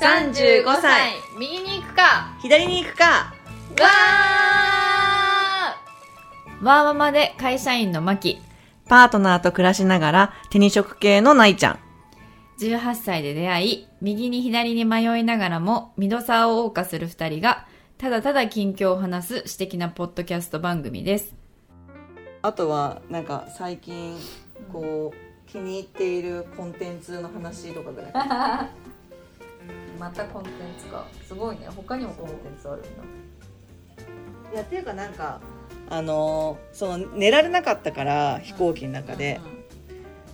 35歳。右に行くか。左に行くか。わー。ワーママで会社員のマキ。パートナーと暮らしながら手に職系のないちゃん。18歳で出会い、右に左に迷いながらも、ミドサーを謳歌する二人が、ただただ近況を話す私的なポッドキャスト番組です。あとはなんか最近こう気に入っているコンテンツの話とかぐらいまたコンテンツかすごいね。他にもコンテンツあるんだ。いやっていうかなんかあのーその寝られなかったから飛行機の中で,、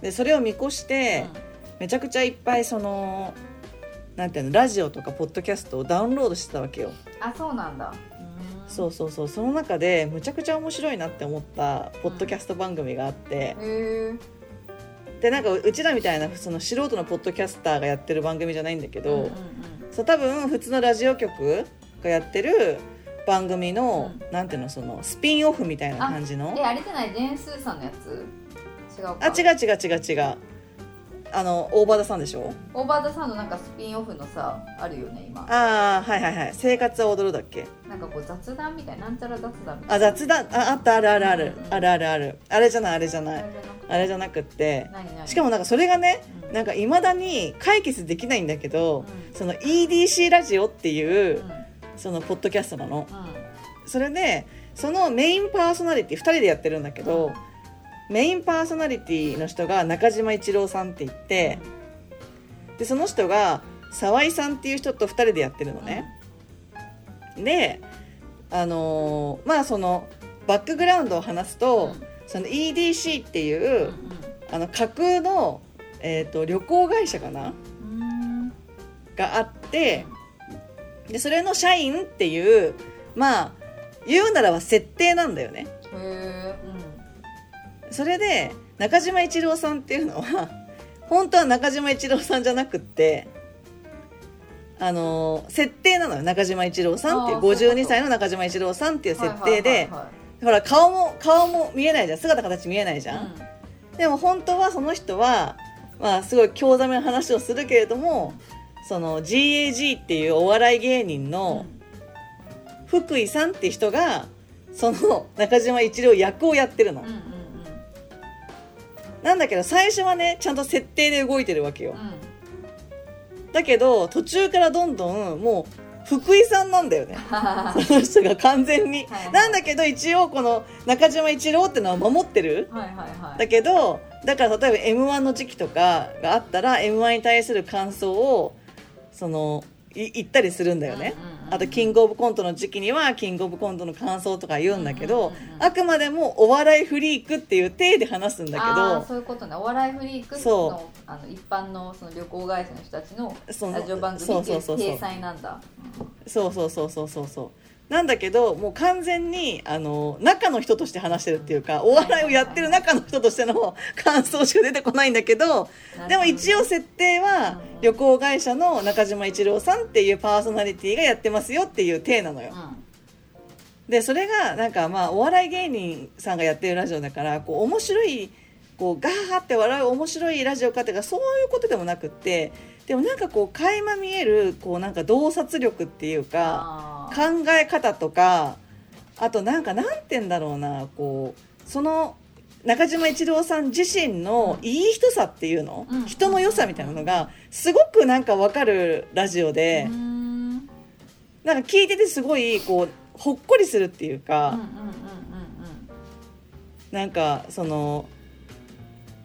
でそれを見越して、めちゃくちゃいっぱいそのなんていうのラジオとかポッドキャストをダウンロードしてたわけよ。あそうなんだ。そうそうそう。その中でむちゃくちゃ面白いなって思ったポッドキャスト番組があって、へえでなんかうちらみたいなその素人のポッドキャスターがやってる番組じゃないんだけど、うんうんそう多分普通のラジオ局がやってる番組の、なんていうのそのスピンオフみたいな感じのえあれじゃない？ジェーン・スーさんのやつ？違うか。あ違う違う違う違うあの大場田さんでしょ？オーバーザサウンドなんかスピンオフのさあるよね今。ああはいはいはい。生活は踊るだっけ？なんかこう雑談みたいななんちゃら雑談みたいあ雑談？ああったあるあるある、うんうんあるあるある。あれじゃないあれじゃない。なあれじゃなくってしかもなんかそれがねうん。なんかいまだに解決できないんだけど、うその EDC ラジオっていう、うん。そのポッドキャストなの。うん。それでそのメインパーソナリティ2人でやってるんだけど、メインパーソナリティの人が中島一郎さんって言って、でその人が沢井さんっていう人と2人でやってるのね、であのーまあそのバックグラウンドを話すと、その EDC っていう、あの架空の、えー、と旅行会社かな？があってでそれの社員っていうまあ言うならば設定なんだよね。それで中島一郎さんっていうのは 本当は中島一郎さんじゃなくってあの設定なのよ。中島一郎さんっていうあーそういうこと。52歳の中島一郎さんっていううん設定でほら顔も顔も見えないじゃん。姿形見えないじゃん、はいでも本当はその人はまあすごい興ざめの話をするけれどもその GAG っていうお笑い芸人うん。の福井さんっていう人がその中島一郎役をやってるの、うんうんなんだけど最初はねちゃんと設定で動いてるわけよ。うん。うんだけど途中からどんどんもう福井さんなんだよね。その人が完全に。はいはい。なんだけど一応この中島一郎ってのは守ってる。はいはいはい。だけどだから例えば m 1の時期とかがあったら m 1に対する感想をそのい言ったりするんだよね、うんうんうんあとキングオブコントの時期にはキングオブコントの感想とか言うんだけど、あくまでもお笑いフリークっていう体で話すんだけどそういうことね。お笑いフリークのあの一般のその旅行会社の人たちのラジオ番組そうっていうそうそうそう。体裁なんだ。そうそうそうそうそうそうなんだけどもう完全にあの中の人として話してるっていうかお笑いをやってる中の人としての 感想しか出てこないんだけどでも一応設定はうん旅行会社の中島一郎さんっていうパーソナリティがやってますよっていう体なのよ。でそれがなんかまあお笑い芸人さんがやってるラジオだからこう面白いこうガーハって笑う面白いラジオかっていうかそういうことでもなくってでもなんかこう垣間見えるこうなんか洞察力っていうか考え方とかあとなんかなんて言うんだろうなこうその中島一郎さん自身のいい人さっていうの、うん。人の良さみたいなのがすごくなんかわかるラジオでうー、ん。うんなんか聞いててすごいこうほっこりするっていうか、うなんかその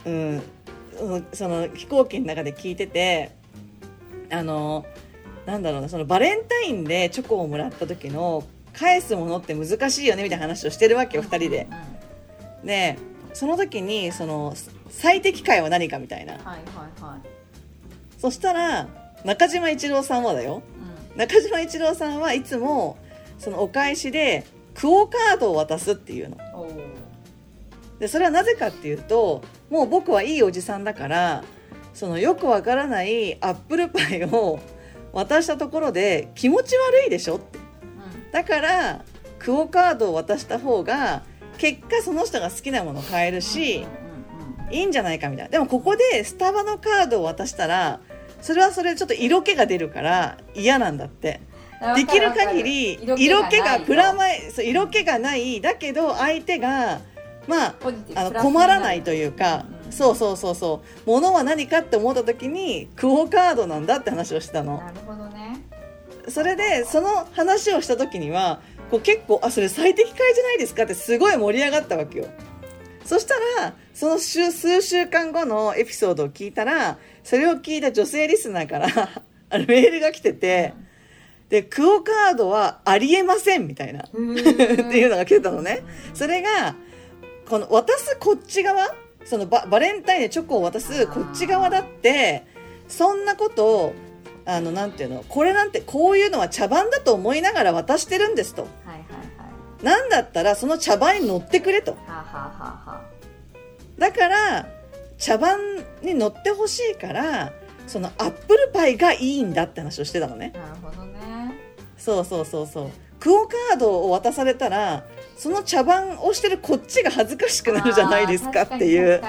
うんうんその飛行機の中で聞いててあのなんだろうなそのバレンタインでチョコをもらった時の返すものって難しいよねみたいな話をしてるわけよ2人で。でその時にその最適解は何かみたいな。はいはいはい。そしたら中島一郎さんはだよ。う中島一郎さんはいつもそのお返しでクオ・カードを渡すっていうの。でそれはなぜかっていうともう僕はいいおじさんだからそのよくわからないアップルパイを渡したところで気持ち悪いでしょって。だからクオ・カードを渡した方が結果その人が好きなもの買えるし、うんうんうんいいんじゃないかみたいな。でもここでスタバのカードを渡したらそれはそれでちょっと色気が出るから嫌なんだって。できる限り色気がプラマイ色気がない。だけど相手がまああの困らないというか、そうそうそうそう。物は何かって思った時にクオ・カードなんだって話をしてたの。なるほどね。それでその話をした時にはこう結構あそれ最適解じゃないですかってすごい盛り上がったわけよ。そしたらその週数週間後のエピソードを聞いたらそれを聞いた女性リスナーから メールが来ててでクオ・カードはありえませんみたいな。っていうのが来てたのね。それがこの渡すこっち側そのババレンタインでチョコを渡すこっち側だってそんなことをあのなんていうのこれなんてこういうのは茶番だと思いながら渡してるんですと。はいはいはい。なんだったらその茶番に乗ってくれと。はあ、はあはあはあ、だから茶番に乗ってほしいからそのアップルパイがいいんだって話をしてたのね。なるほどね。そうそうそうそう。クオ・カードを渡されたらその茶番をしてるこっちが恥ずかしくなるじゃないですかっていう。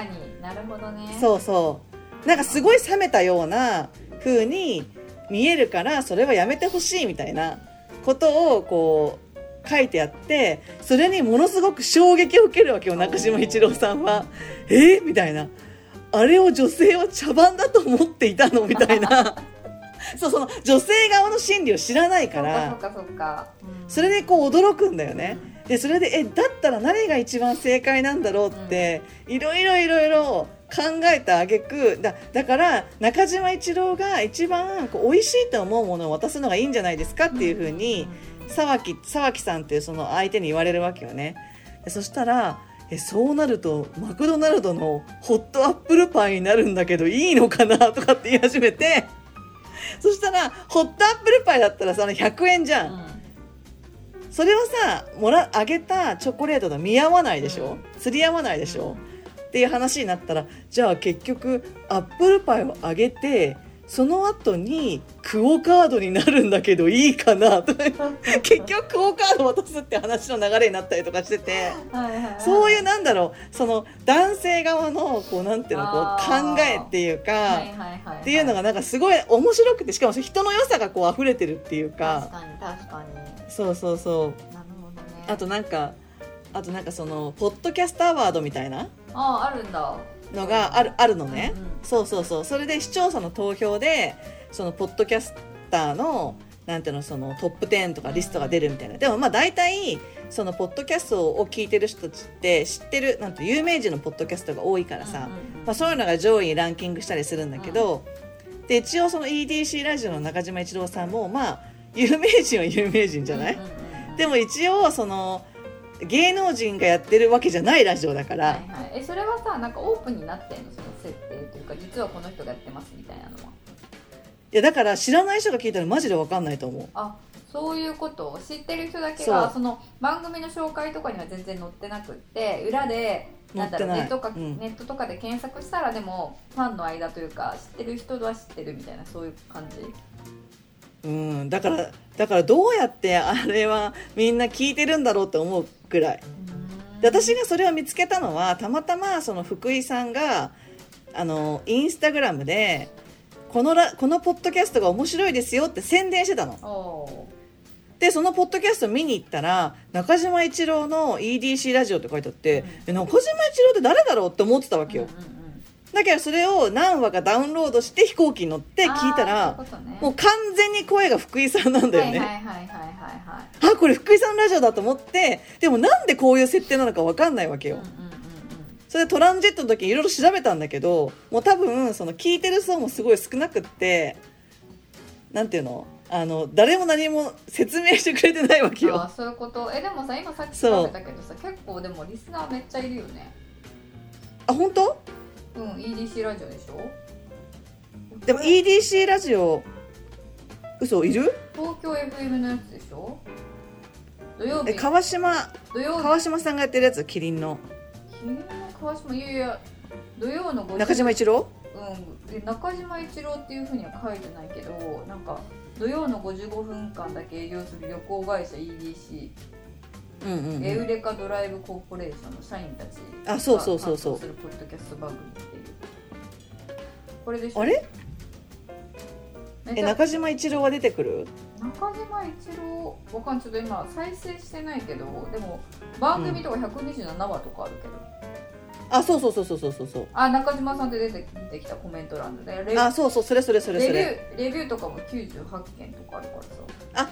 そうそうなんかすごい冷めたような風に見えるからそれはやめてほしいみたいなことをこう書いてあってそれにものすごく衝撃を受けるわけよ中島一郎さんは。え？ーみたいな。あれを女性は茶番だと思っていたの？みたいな。そうその女性側の心理を知らないかそらそれでこう驚くんだよね。でそれでえだったら何が一番正解なんだろうって、いろいろいろいろ考えた挙句だだから中島一郎が一番こう美味しいと思うものを渡すのがいいんじゃないですかっていうふうに沢木沢木さんっていうその相手に言われるわけよね。でそしたらえそうなるとマクドナルドのホットアップルパイになるんだけどいいのかなとかって言い始めてそしたらホットアップルパイだったらその100円じゃん。うんそれはさもらあげたチョコレートと見合わないでしょ、釣り合わないでしょ、っていう話になったらじゃあ結局アップルパイをあげてその後にクオカードになるんだけどいいかなと。結局クオカード渡すって話の流れになったりとかしてて。はいはいはい。そういうなんだろう。その男性側のこうなんていうのこう考えっていうか、はいはいはいはい。っていうのがなんかすごい面白くてしかも人の良さがこう溢れてるっていう確か確かに。そうそうそう。なるほどね。あとなんかあとなんかそのポッドキャストアワードみたいな。あああるんだのがあるあるのね、うんうん。そうそうそう。それで視聴者の投票でそのポッドキャスターのなんていうのそのトップ10とかリストが出るみたいな。でもまあ大体そのポッドキャストを聞いてる人たちって知ってるなんて有名人のポッドキャストが多いからさ、うんうんうん。まあ、そういうのが上位にランキングしたりするんだけど、で一応その EDC ラジオの中島一郎さんもまあ有名人は有名人じゃない、うんうんうん。でも一応その芸能人がやってるわけじゃないラジオだから、はいはい、えそれはさなんかオープンになってんの？その設定というか実はこの人がやってますみたいなのは。いやだから知らない人が聞いたらマジで分かんないと思う。あそういうこと？知ってる人だけがその番組の紹介とかには全然載ってなくって裏でネットか、うん。ネットとかで検索したらでもファンの間というか知ってる人は知ってるみたいなそういう感じうんだからだからどうやってあれはみんな聞いてるんだろうって思うくらい。で私がそれを見つけたのはたまたまその福井さんがあのインスタグラムでこのラこのポッドキャストが面白いですよって宣伝してたの。でそのポッドキャスト見に行ったら中島一郎の EDC ラジオって書いてあって、え中島一郎って誰だろうって思ってたわけよ、うんうんうんだけどそれを何話かダウンロードして飛行機に乗って聞いたらもう完全に声が福井さんなんだよね、あこれ福井さんのラジオだと思ってでもなんでこういう設定なのか分かんないわけよ、うんうんうんうん。それでトランジェットの時にいろいろ調べたんだけどもう多分その聞いてる層もすごい少なくってなんていうの？あの誰も何も説明してくれてないわけよ。あーそういうこと？えでもさ今さっきそう。調べたけどさ結構でもリスナーめっちゃいるよね。あ本当？うん EDC ラジオでしょ？でも EDC ラジオ嘘いる？東京 FM のやつでしょ？土曜え日川島土曜日。川島さんがやってるやつ？キリンの。君の川島？いやいや土曜の5時中島一郎？うん。で中島一郎っていうふうには書いてないけどなんか土曜の55分間だけ営業する旅行会社 EDC、うんうん、うん、エウレカドライブコーポレーションの社員たちあそうそうそうそう。するポッドキャスト番組っていうこれでしょ？あれ？え中島一郎は出てくる？中島一郎わかんちょっと今再生してないけどでも番組とか127話とかあるけど、あそうそうそうそうそうそう。そうあ中島さんで出て出てきたコメント欄でレあそうそうそれそれそれレビュそれーレビューとかも98件とかあるからさ。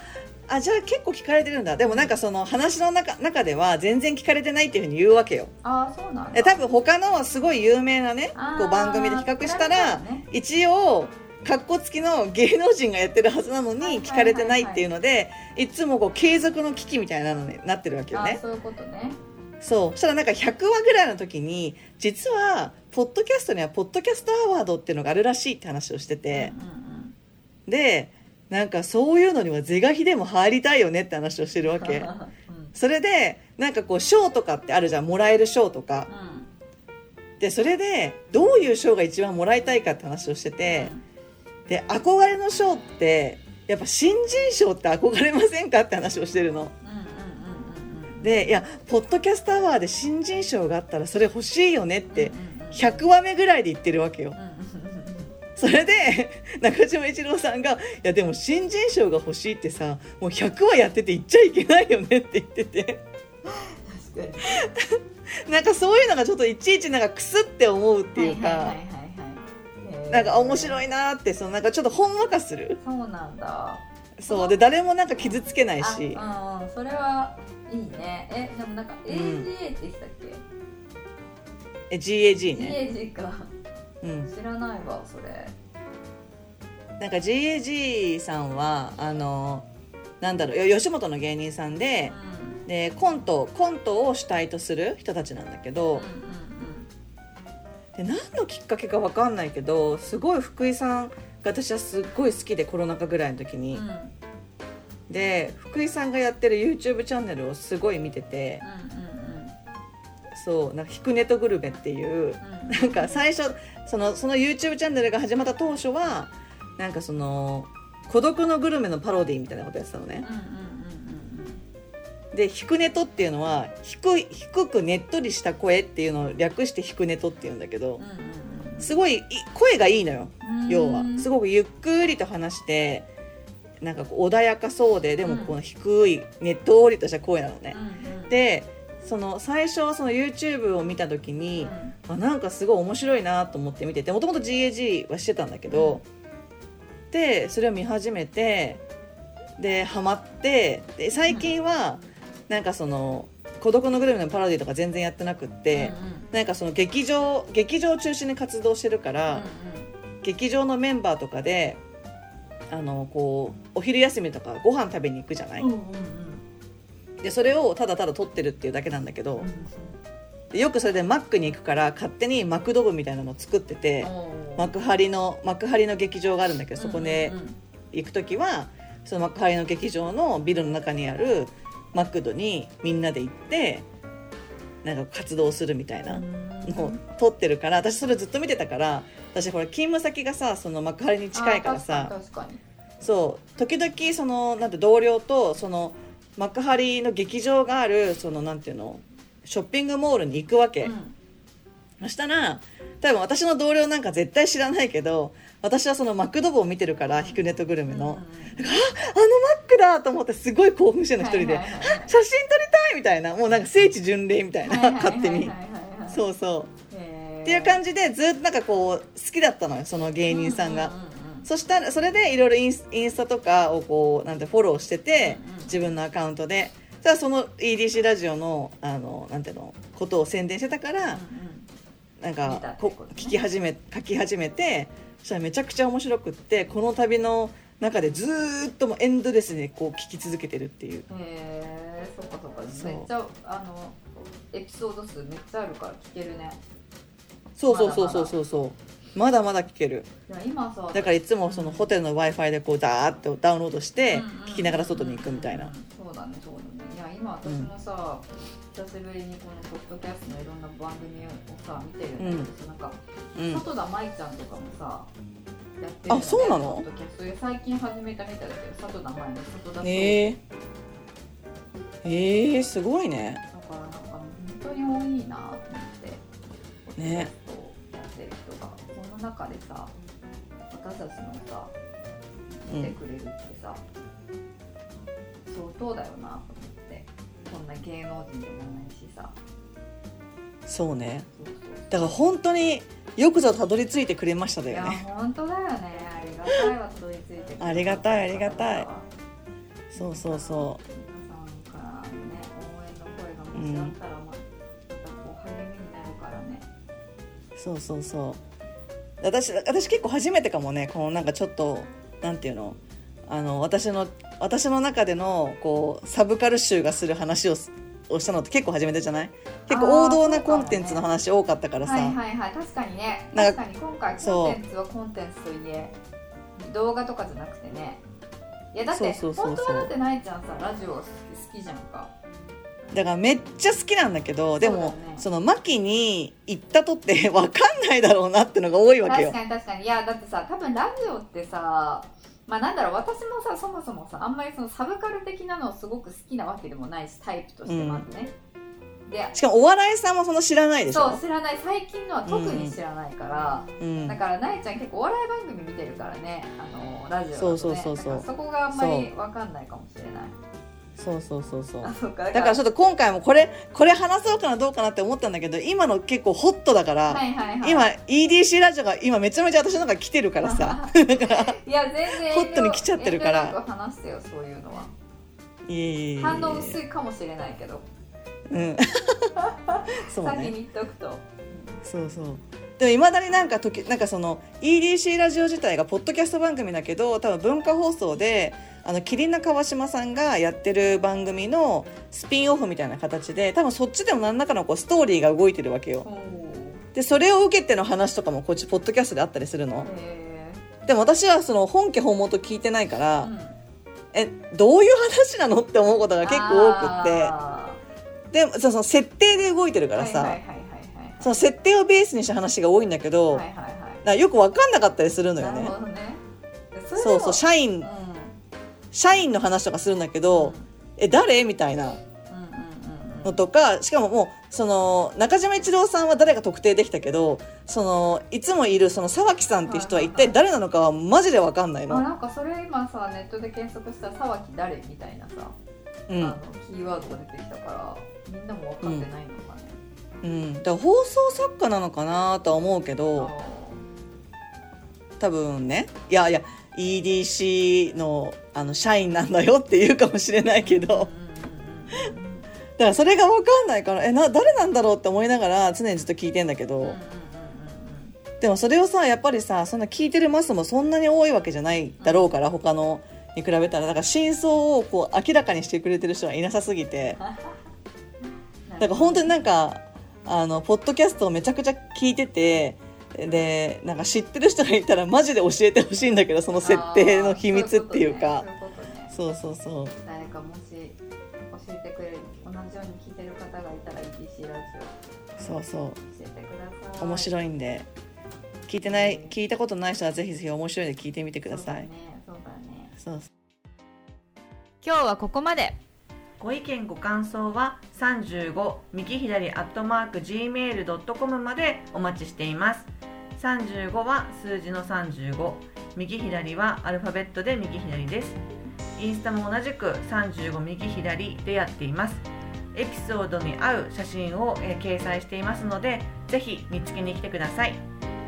あじゃあ結構聞かれてるんだ。でもなんかその話の中中では全然聞かれてないっていうふうに言うわけよ。あそうなんだ。え多分他のすごい有名なねこう番組で比較したらね。一応かっこつきの芸能人がやってるはずなのに聞かれてないっていうのでいつもこう継続の危機みたいなのになってるわけよね。あそういうことねそう。そしたらなんか100話ぐらいの時に実はポッドキャストにはポッドキャストアワードっていうのがあるらしいって話をしてて。でなんかそういうのには是が非でも入りたいよねって話をしてるわうんけ。うん。それでなんかこう賞とかってあるじゃん。もらえる賞とか。でそれでどういう賞が一番もらいたいかって話をしてて。で憧れの賞ってやっぱ新人賞って憧れませんかって話をしてるのでいやポッドキャストアワーで新人賞があったらそれ欲しいよねってうんうんうん。100話目ぐらいで言ってるわけよ。それで 中島一郎さんが「いやでも新人賞が欲しいってさもう100話やってて言っちゃいけないよね」って言ってて。なんかそういうのがちょっといちいちなんかクスって思うっていうかなんか面白いいなってそのなんかちょっとほんわかする。そうなんだそうで誰もなんか傷つけないし。あうんうんそれはいいね。えでもなんか AGA って言ってたっえ GAG け、ね、GAG か。うん、知らないわそれ。なんか GAG さんはあのなんだろうよ吉本の芸人さんでうでコントコントを主体とする人たちなんだけど、んうんで何のきっかけか分かんないけどすごい福井さんが私はすっごい好きでコロナ禍ぐらいの時に、うん。で福井さんがやってる YouTube チャンネルをすごい見てて。そうなんか「ひくねとグルメ」っていう。うん。うんなんか最初そのその YouTube チャンネルが始まった当初はなんかその孤独のグルメのパロディみたいなことやってたのね。で「ひくねと」っていうのは低い低くねっとりした声っていうのを略して「ひくねと」っていうんだけど。うんうんうんすごいい声がいいのよ。うん。要は。すごくゆっくりと話してなんかこう穏やかそうででもうん。この低いねっとりとした声なのね。うんうん。でその最初その YouTube を見た時にあなんかすごい面白いなと思って見ててもともと GAG はしてたんだけど、でそれを見始めてでハマってで最近はなんかその「孤独のグルメ」のパロディとか全然やってなくって、なんかその劇場劇場を中心に活動してるから、劇場のメンバーとかであのこうお昼休みとかご飯食べに行くじゃない、うんうんうん。でそれをただただ撮ってるっていうだけなんだけど、うんでよくそれでマックに行くから勝手にマクド部みたいなのを作ってて、幕張の幕張の劇場があるんだけどそこでうんうん行く時はその幕張の劇場のビルの中にあるマクドにみんなで行ってなんか活動するみたいな。のを撮ってるから私それずっと見てたから私これ勤務先がさその幕張に近いからさそう時々そのなんて同僚とその幕張の劇場があるそのなんていうのショッピングモールに行くわけ、うんそしたら多分私の同僚なんか絶対知らないけど私はそのマクド部を見てるからヒクネットグルメの、うん。あのマックだと思ってすごい興奮してるの一人で、はいはいはいはい。写真撮りたいみたいなもうなんか聖地巡礼みたいな勝手に。うそうそう。っっていう感じでずっとなんかこう好きだったのよその芸人さんが、うううんそしたらそれでいろいろインスタとかをこうなんてフォローしてて、自分のアカウントで。じゃあその EDC ラジオのあのなんていうのことを宣伝してたから、なんかこ聞き始め書き始めてそしたらめちゃくちゃ面白くってこの旅の中でずーっともうエンドレスにこう聞き続けてるっていう。うんへえそっかそっか。めっちゃあのエピソード数めっちゃあるから聞けるね。そうそうそうそうそうそう。まだまだ聞ける。今さだからいつもそのホテルの w i f i でこうダーッとダウンロードしてうんうん聞きながら外に行くみたいな。うんそうだねそうだねいや今私もさ、久しぶりにこのポッドキャストのいろんな番組をさ見てるんだけどさ、なんかうん。里田舞ちゃんとかもさやってるあそうなの？ポッドキャスト。で最近始めたみたいだけど里田舞の里田へええー、すごいね。だからなんか本当に多いなと思ってね。やってる人がその中でさ私たちのさ来てくれるってさ、相当だよな。と思ってこんな芸能人でもないしさ。そうね。そうそうだから本当によくぞたどり着いてくれましただよね。本当だよね。ありがたいわたどり着いてありがたいありがたい。そう。そうそ皆さんからのね応援の声がもしあったらまたこう励みになるからね。うそうそうそう。私私結構初めてかもねこのなんかちょっとなんていうの？あの私の私の中でのこうサブカル集がする話をすをしたのって結構初めてじゃない？結構王道なコンテンツの話多かったからさ、はいはいはい。確かにね。なんか確かに。今回コンテンツはコンテンツといえ動画とかじゃなくてね。いやだってそうそうそうそう。本当はだってないちゃんさラジオ好き好きじゃんか。だからめっちゃ好きなんだけどでもそね。その牧に行ったとって 分かんないだろうなってのが多いわけよ。確かに確かに。いやだってさ多分ラジオってさまあなんだろう私もさそもそもさあんまりそのサブカル的なのをすごく好きなわけでもないしタイプとしてまずね、でしかもお笑いさんもその知らないでしょ。そう知らない。最近のは特に知らないから、うん。だからなえちゃん結構お笑い番組見てるからねあのラジオね、そうそうそうそう。そこがあんまり分かんないかもしれないそうそうそうそう。だだからちょっと今回もこれこれ話そうかなどうかなって思ったんだけど今の結構ホットだから、はいはいはい。今 EDC ラジオが今めちゃめちゃ私の中来てるからさ。いや全然ホットに来ちゃってるから。話してよそういうのは。いえい反応薄いかもしれないけど。うん。そう先にね言っておくと。そうそうでもいまだになんか時なんかその EDC ラジオ自体がポッドキャスト番組だけど多分文化放送であのキリンの川島さんがやってる番組のスピンオフみたいな形で多分そっちでも何らかのこうストーリーが動いてるわけよ。でそれを受けての話とかもこっちポッドキャストであったりするの。へでも私はその本家本元聞いてないから、ーうん。えどういう話なのって思うことが結構多くって。あでもその設定で動いてるーからさ、はいはいはいはいその設定をベースにした話が多いんだけど、はいはいはい。よく分かんなかったりするのよね。ね。でそうそう社員うん。社員の話とかするんだけど、え誰？みたいな。うんうんうんうん。のとかしかももうその中島一郎さんは誰か特定できたけどそのいつもいるその沢木さんっていう人は一体誰なのかはマジで分かんないあの。なんかそれ今さネットで検索したら沢木誰？みたいなさ、うん。あのキーワードが出てきたからみんなも分かってないのかね、うん、だから放送作家なのかなとは思うけど多分ね。いやいや EDC のあの社員なんだよって言うかもしれないけど。だからそれが分かんないからえな誰なんだろうって思いながら常にずっと聞いてんだけど、でもそれをさやっぱりさそんな聞いてるマスもそんなに多いわけじゃないだろうから、他のに比べたら。だから真相をこう明らかにしてくれてる人はいなさすぎて。うんだから本当になんかあのポッドキャストをめちゃくちゃ聞いててでなんか知ってる人がいたらマジで教えてほしいんだけどその設定の秘密っていうか。そうそうそうそう。誰かもし教えてくれる同じよう。に聞いてる方がいたら ETC ラジそうそう。オ教えてください面い白いんで。聞いてない聞いたことない人はぜひぜひ面白いんで聞いてみてください。そうだね。そう。今日はここまでご意見ご感想は35右左アットマーク gmail.com までお待ちしています。35は数字の35右左はアルファベットで右左です。インスタも同じく35右左でやっています。エピソードに合う写真を、えー掲載していますのでぜひ見つけに来てください。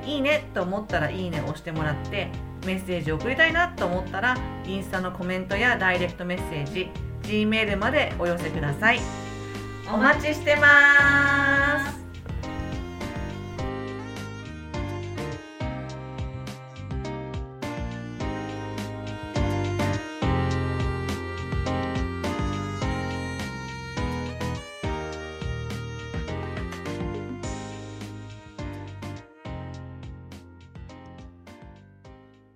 いいねと思ったらいいねを押してもらってメッセージを送りたいなと思ったらインスタのコメントやダイレクトメッセージ Gmail までお寄せください。お待ちしてます。